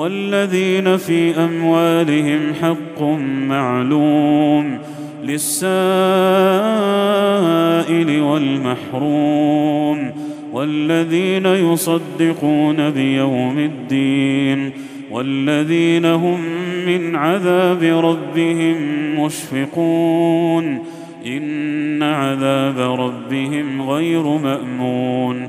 والذين في أموالهم حق معلوم للسائل والمحروم والذين يصدقون بيوم الدين والذين هم من عذاب ربهم مشفقون إن عذاب ربهم غير مأمون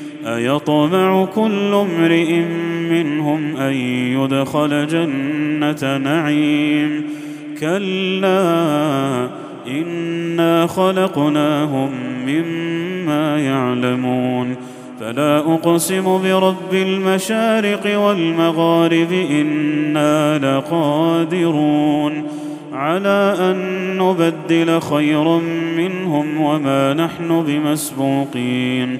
أيطمع كل امرئ منهم أن يدخل جنة نعيم. كلا إنا خلقناهم مما يعلمون. فلا أقسم برب المشارق والمغارب إنا لقادرون. على أن نبدل خيرا منهم وما نحن بمسبوقين.